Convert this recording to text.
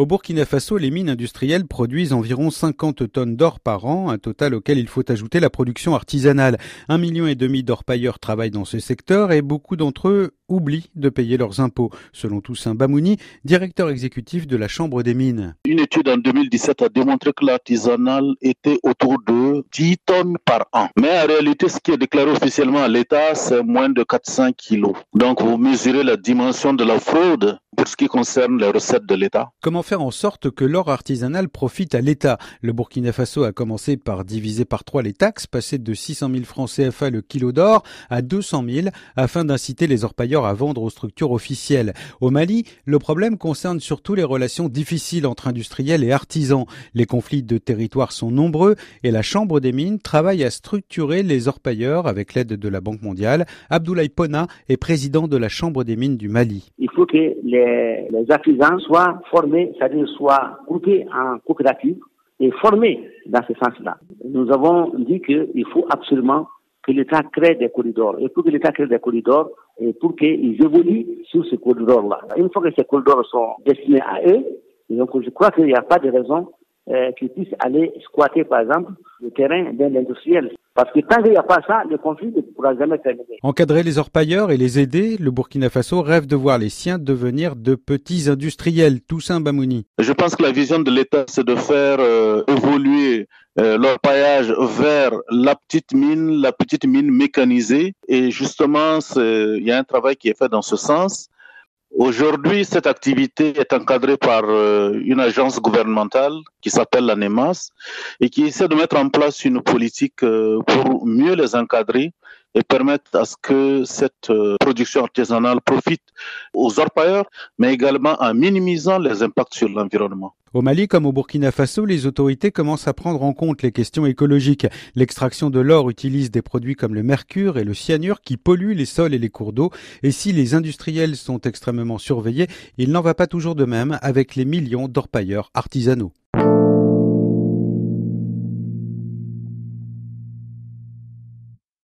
Au Burkina Faso, les mines industrielles produisent environ 50 tonnes d'or par an, un total auquel il faut ajouter la production artisanale. Un million et demi d'orpailleurs travaillent dans ce secteur et beaucoup d'entre eux oublient de payer leurs impôts, selon Toussaint Bamouni, directeur exécutif de la Chambre des mines. Une étude en 2017 a démontré que l'artisanal était autour de 10 tonnes par an. Mais en réalité, ce qui est déclaré officiellement à l'État, c'est moins de 400 kilos. Donc vous mesurez la dimension de la fraude pour ce qui concerne les recettes de l'État. Comment faire en sorte que l'or artisanal profite à l'État? Le Burkina Faso a commencé par diviser par trois les taxes, passer de 600 000 francs CFA le kilo d'or à 200 000 afin d'inciter les orpailleurs à vendre aux structures officielles. Au Mali, le problème concerne surtout les relations difficiles entre industriels et artisans. Les conflits de territoire sont nombreux et la Chambre des mines travaille à structurer les orpailleurs avec l'aide de la Banque mondiale. Abdoulaye Pona est président de la Chambre des mines du Mali. Il que les les, artisans soient formés, c'est-à-dire soient groupés en coopérative et formés dans ce sens-là. Nous avons dit qu'il faut absolument que l'État crée des corridors. Et pour que l'État crée des corridors, et pour qu'ils évoluent sur ces corridors-là. Une fois que ces corridors sont destinés à eux, donc je crois qu'il n'y a pas de raison euh, qu'ils puissent aller squatter, par exemple, le terrain d'un industriel. Parce que tant qu'il n'y a pas ça, le conflit ne pourra jamais terminer. Encadrer les orpailleurs et les aider, le Burkina Faso rêve de voir les siens devenir de petits industriels. Toussaint Bamouni. Je pense que la vision de l'État, c'est de faire euh, évoluer euh, l'orpaillage vers la petite mine, la petite mine mécanisée. Et justement, il y a un travail qui est fait dans ce sens. Aujourd'hui, cette activité est encadrée par euh, une agence gouvernementale qui s'appelle l'ANEMAS et qui essaie de mettre en place une politique euh, pour mieux les encadrer et permettre à ce que cette euh, production artisanale profite aux orpailleurs, mais également en minimisant les impacts sur l'environnement. Au Mali comme au Burkina Faso, les autorités commencent à prendre en compte les questions écologiques. L'extraction de l'or utilise des produits comme le mercure et le cyanure qui polluent les sols et les cours d'eau. Et si les industriels sont extrêmement surveillés, il n'en va pas toujours de même avec les millions d'orpailleurs artisanaux.